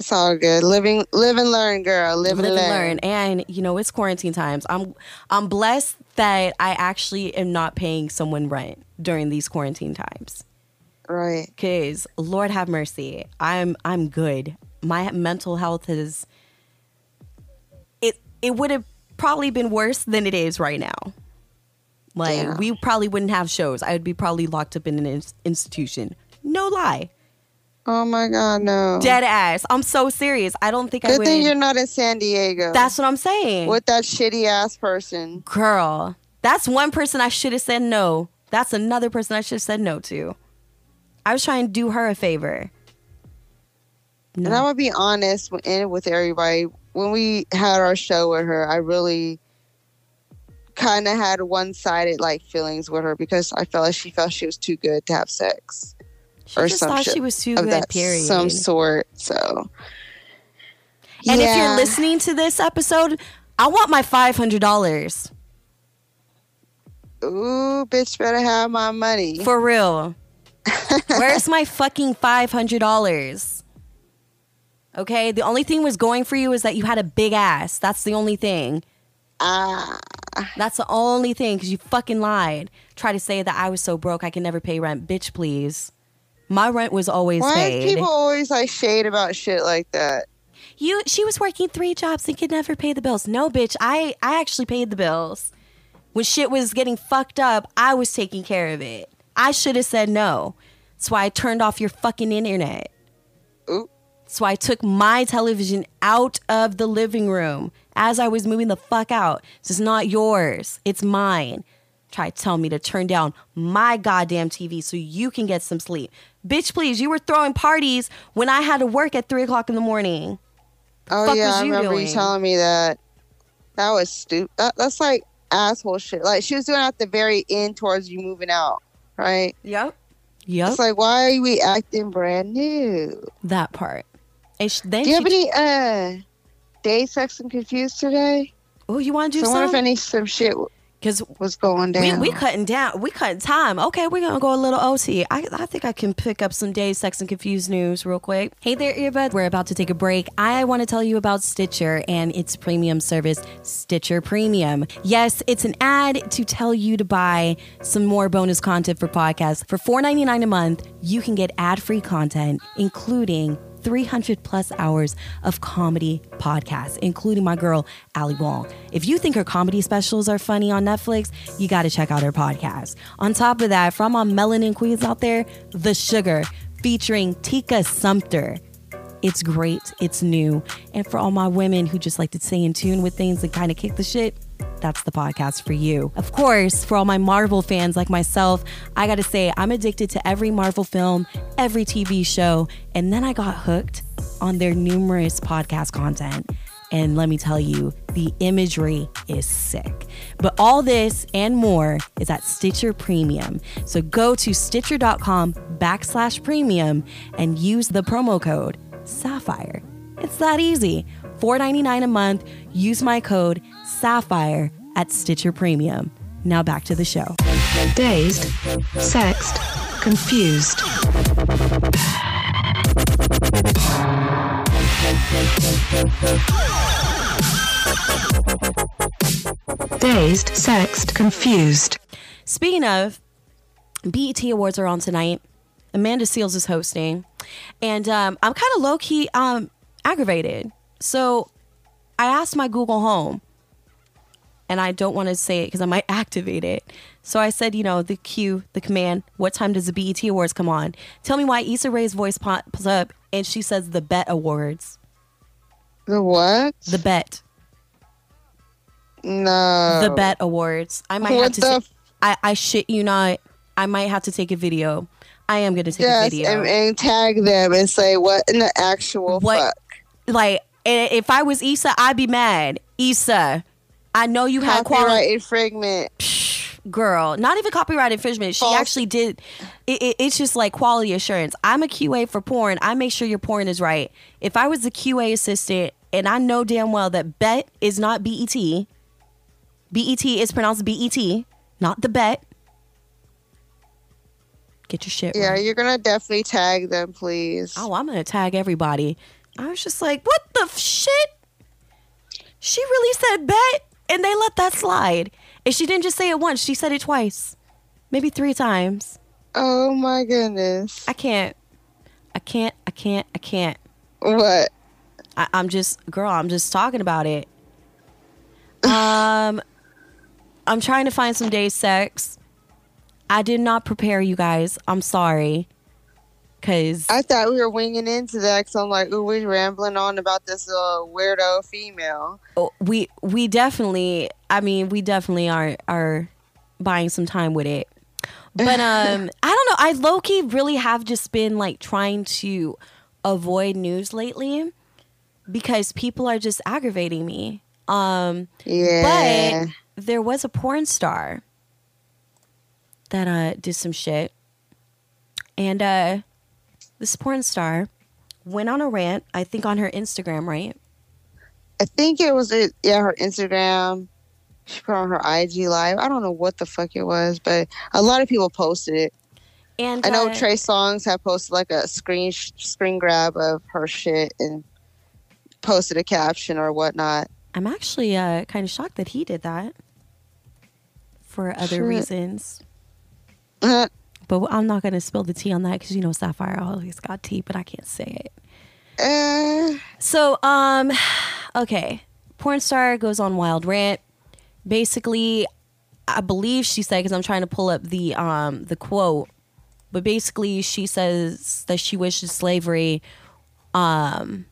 it's all good. Living, live and learn, girl. Live, live and learn. learn. And you know, it's quarantine times. I'm I'm blessed that I actually am not paying someone rent during these quarantine times. Right. Cause Lord have mercy, I'm I'm good. My mental health is it it would have probably been worse than it is right now. Like we probably wouldn't have shows. I would be probably locked up in an ins- institution. No lie, Oh my God, no. dead ass. I'm so serious. I don't think I Good would. thing you're not in San Diego. That's what I'm saying. with that shitty ass person. Girl, that's one person I should have said no. That's another person I should have said no to. I was trying to do her a favor. And I'm gonna be honest with- everybody. When we had our show with her, I really kind of had one-sided like feelings with her because I felt like she felt she was too good to have sex She or just some thought shit she was too of good, that period. some sort. So, and if you're listening to this episode, I want my $500. ooh, bitch, better have my money. For real. Where's my fucking $500? Okay, the only thing was going for you is that you had a big ass. That's the only thing. Ah, That's the only thing because you fucking lied. Try to say that I was so broke I can never pay rent. Bitch, please. My rent was always why paid. is people always like shade about shit like that? You she was working three jobs and could never pay the bills. No, bitch, I I actually paid the bills. When shit was getting fucked up, I was taking care of it. I should have said no. That's why I turned off your fucking internet. Ooh. That's why I took my television out of the living room as I was moving the fuck out. This is not yours. It's mine. Try to tell me to turn down my goddamn TV so you can get some sleep. Bitch, please, you were throwing parties when I had to work at three o'clock in the morning. Oh fuck yeah, I you remember doing? you telling me that. That was stupid. That, that's like asshole shit. Like she was doing at the very end towards you moving out, right? Yep. Yep. It's like why are we acting brand new? that part. And sh- then Do you have any uh day sex and confused today? oh, you want to do So I wonder if some? any some shit. Because What's going we, down? we cutting down. We cutting time. Okay, we're gonna go a little OT. I, I think I can pick up some days sex and confused news real quick. Hey there, earbuds. We're about to take a break. I want to tell you about Stitcher and its premium service, Stitcher Premium. Yes, it's an ad to tell you to buy some more bonus content for podcasts. For $4.99 a month, you can get ad-free content, including 300 plus hours of comedy podcasts, including my girl, Ali Wong. If you think her comedy specials are funny on Netflix, you got to check out her podcast. On top of that, from our melanin queens out there, The Sugar, featuring Tika Sumpter. It's great, it's new. And for all my women who just like to stay in tune with things and kind of kick the shit, that's the podcast for you. Of course, for all my Marvel fans like myself, I gotta say, I'm addicted to every Marvel film, every TV show, and then I got hooked on their numerous podcast content. And let me tell you, the imagery is sick. But all this and more is at Stitcher Premium. So go to stitcher.com backslash premium and use the promo code Sapphire. It's that easy. $4.99 a month. Use my code Sapphire at Stitcher Premium. Now back to the show. Dazed, sexed, confused. Dazed, sexed, confused. Speaking of, BET Awards are on tonight. Amanda Seales is hosting, and um, I'm kind of low key um, aggravated. So I asked my Google Home, and I don't want to say it because I might activate it. So I said, you know, the cue, the command. What time does the BET Awards come on? Tell me why Issa Rae's voice pops up, and she says the Bet Awards. the what? The Bet. no. the Bet Awards. I might What have to. the say, f- I I shit you not. I might have to take a video. I am gonna take a video. and, and tag them and say what in the actual What- fuck. like if I was Issa, I'd be mad. Issa, I know you had Copyright quality. infringement. Girl, not even copyright infringement. She False. actually did. It, it, it's just like quality assurance. I'm a QA for porn. I make sure your porn is right. If I was a QA assistant and I know damn well that bet is not BET, BET is pronounced BET, not the bet. Get your shit Yeah, right. you're gonna definitely tag them, please. Oh, I'm gonna tag everybody. I was just like, what the f- shit? She really said bet, and they let that slide. And she didn't just say it once; she said it twice, maybe three times. Oh my goodness. I can't. I can't. I can't. I can't. What? I, I'm just, girl. I'm just talking about it. Um, I'm trying to find some day sex. I did not prepare you guys. I'm sorry. Cause I thought we were winging into that because I'm like, ooh, we're rambling on about this uh, weirdo female. Oh, we we definitely i mean we definitely are are buying some time with it but um i don't know i low-key really have just been like trying to avoid news lately because people are just aggravating me um Yeah. but there was a porn star that uh did some shit and uh this porn star went on a rant i think on her instagram right I think it was it, yeah her Instagram. She put on her IG live. I don't know what the fuck it was, but a lot of people posted it. and I know uh, Trey Songz had posted like a screen screen grab of her shit and posted a caption or whatnot. I'm actually uh, kind of shocked that he did that for other Shit. reasons. Uh, But I'm not going to spill the tea on that because you know Sapphire always got tea, but I can't say it. eh, So, um, okay, porn star goes on wild rant. Basically, I believe she said because I'm trying to pull up the um the quote, but basically she says that she wishes slavery. Um,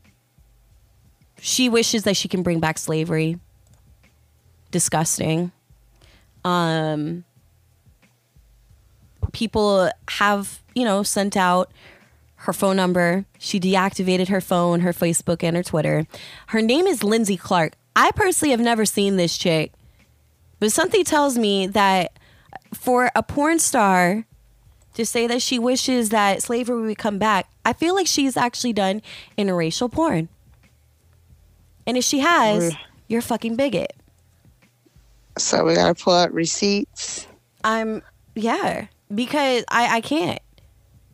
she wishes that she can bring back slavery. Disgusting. Um, people have you know sent out her phone number. She deactivated her phone, her Facebook, and her Twitter. Her name is Lindsay Clark. I personally have never seen this chick, but something tells me that for a porn star to say that she wishes that slavery would come back, I feel like she's actually done interracial porn. And if she has, you're a fucking bigot. So we gotta pull out receipts. I'm yeah, because I I can't.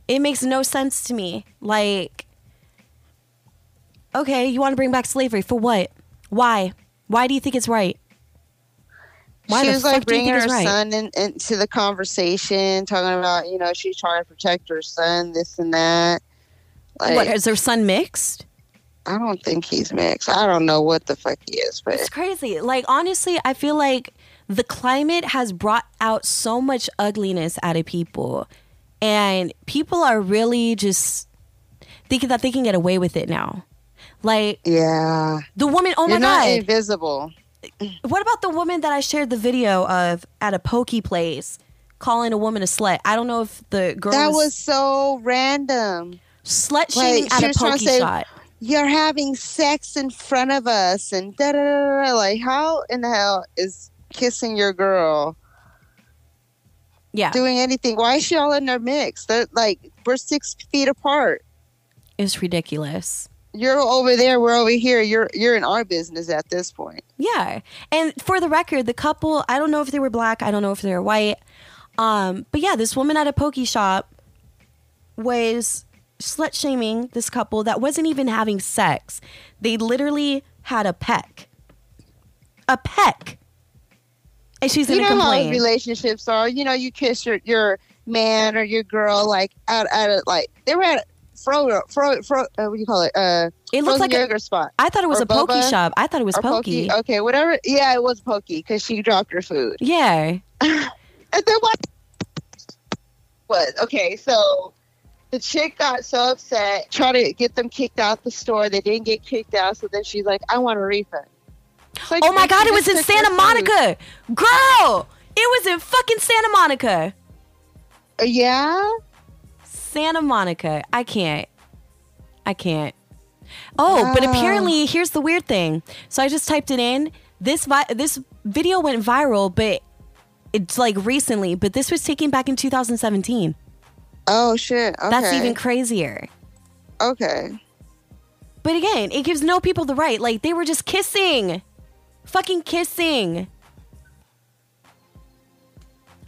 It makes no sense to me. Like okay, you want to bring back slavery for what? Why? Why do you think it's right? Why she was like bringing her right? son in, into the conversation, talking about you know she's trying to protect her son, this and that. Like, what is her son mixed? I don't think he's mixed. I don't know what the fuck he is, but It's crazy. Like honestly, I feel like the climate has brought out so much ugliness out of people, and people are really just thinking that they can get away with it now. Like yeah, the woman. Oh you're my not god! invisible. What about the woman that I shared the video of at a pokey place calling a woman a slut? I don't know if the girl That was, was so random. slut shaming like, at a pokey say- shot. You're having sex in front of us, and da da da. da. Like, how in the hell is kissing your girl Yeah, doing anything? Why is she all in their mix? They're like, we're six feet apart. it's ridiculous. You're over there, we're over here. You're you're in our business at this point. Yeah. And for the record, the couple, I don't know if they were black, I don't know if they were white. Um, but yeah, this woman at a pokey shop was slut shaming this couple that wasn't even having sex. They literally had a peck. A peck. And she's you know how relationships are. You know, you kiss your your man or your girl like out out of like they were at fro fro fro. Uh, what do you call it? Uh, it looks like a, spot. I thought it was or a pokey shop. I thought it was pokey. Okay, whatever. Yeah, it was pokey because she dropped her food. Yeah. And then what was okay? So the chick got so upset, tried to get them kicked out the store. They didn't get kicked out, so then she's like, "I want a refund." Like, Oh my god, it was in Santa. Monica. Girl! It was in fucking Santa Monica. Uh, Yeah. Santa Monica. I can't. I can't. Oh, but apparently here's the weird thing. So I just typed it in. This vi- this video went viral, but it's like recently, but this was taken back in 2017. Oh shit. Okay. That's even crazier. okay. But again, it gives no people the right. Like they were just kissing. Fucking kissing.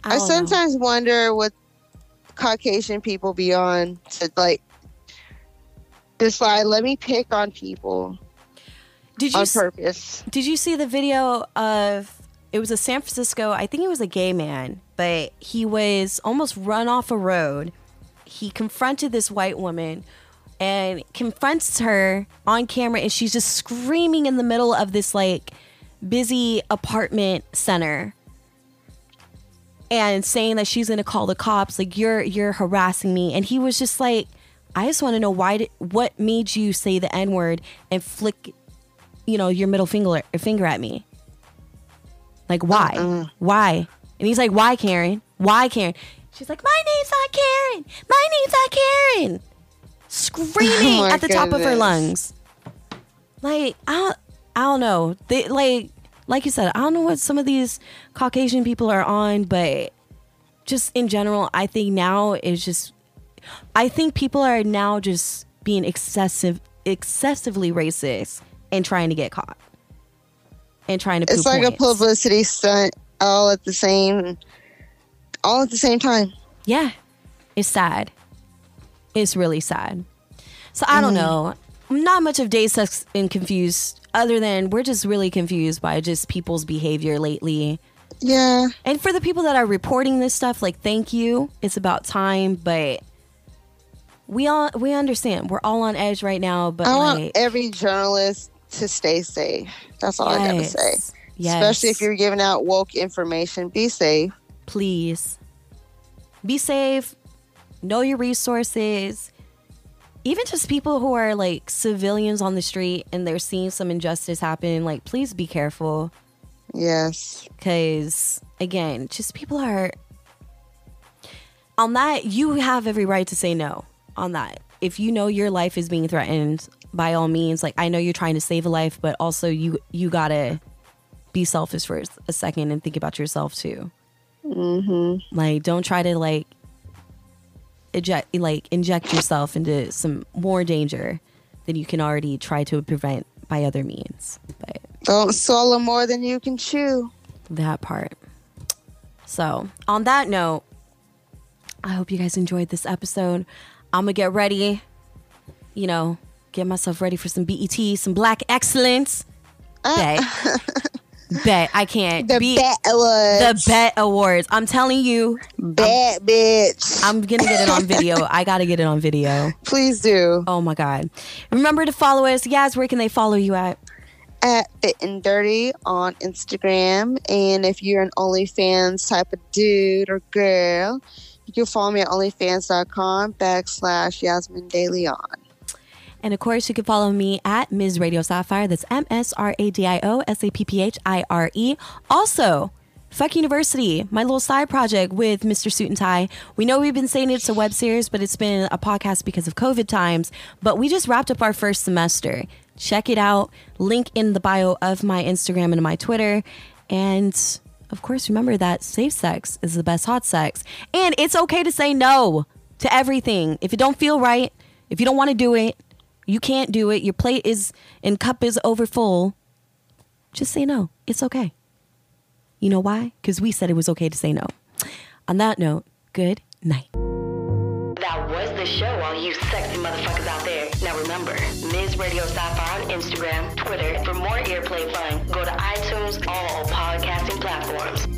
I, know. sometimes wonder what Caucasian people be on to like decide. Let me pick on people Did you on purpose. Did you see the video of it was a San Francisco, I think it was a gay man, but he was almost run off a road. He confronted this white woman and confronts her on camera and she's just screaming in the middle of this like busy apartment center and saying that she's going to call the cops like you're you're harassing me and he was just like I just want to know why did, what made you say the n word and flick you know, your middle finger finger at me. Like why? Why? And he's like, "Why, Karen? Why, Karen?" She's like, "My name's not Karen. My name's not Karen." Screaming Oh at the top of her lungs. Like, I don't, I don't know. They like like you said, I don't know what some of these Caucasian people are on, but just in general, I think now it's just I think people are now just being excessive excessively racist and trying to get caught. And trying to It's like a publicity stunt all at the same, all at the same time. Yeah. It's sad. It's really sad. So I don't mm-hmm. know. I'm not much of day sex and confused other than we're just really confused by just people's behavior lately. Yeah. And for the people that are reporting this stuff, like thank you. It's about time, but we all we understand. We're all on edge right now, but I like want every journalist to stay safe. That's all I gotta say. yes. Yes. Especially if you're giving out woke information, be safe. please be safe know your resources even just people who are like civilians on the street and they're seeing some injustice happen like please be careful Yes. because again just people are on that you have every right to say no on that if you know your life is being threatened by all means like i know you're trying to save a life but also you you gotta be selfish for a second and think about yourself too Mm-hmm. like don't try to like eject like inject yourself into some more danger than you can already try to prevent by other means but Don't swallow more than you can chew. That part. So, on that note, I hope you guys enjoyed this episode. I'm to get ready, you know, get myself ready for some BET, some black excellence. Ah. Bet. Bet. I can't. The Be- Bet Awards. The Bet Awards. I'm telling you, Bet, bitch. I'm going to get it on video. I got to get it on video. Please do. Oh my God. Remember to follow us. Yas, where can they follow you at? At Fit and Dirty on Instagram. And if you're an OnlyFans type of dude or girl, you can follow me at OnlyFans.com backslash Yasmin De Leon. And of course, you can follow me at Ms. Radio Sapphire. That's M S R A D I O S A P P H I R E. Also, Fuck University, my little side project with Mr. Suit and Tie. We know we've been saying it's a web series, but it's been a podcast because of COVID times. But we just wrapped up our first semester. Check it out. Link in the bio of my Instagram and my Twitter. And of course, remember that safe sex is the best hot sex. And it's okay to say no to everything. If it don't feel right, if you don't want to do it, you can't do it, your plate is and cup is over full, just say no. It's okay. You know why? Because we said it was okay to say no. On that note, good night. That was the show, all you sexy motherfuckers out there. Now remember, Ms. Radio Sapphire on Instagram, Twitter. For more earplay fun, go to iTunes, all podcasting platforms.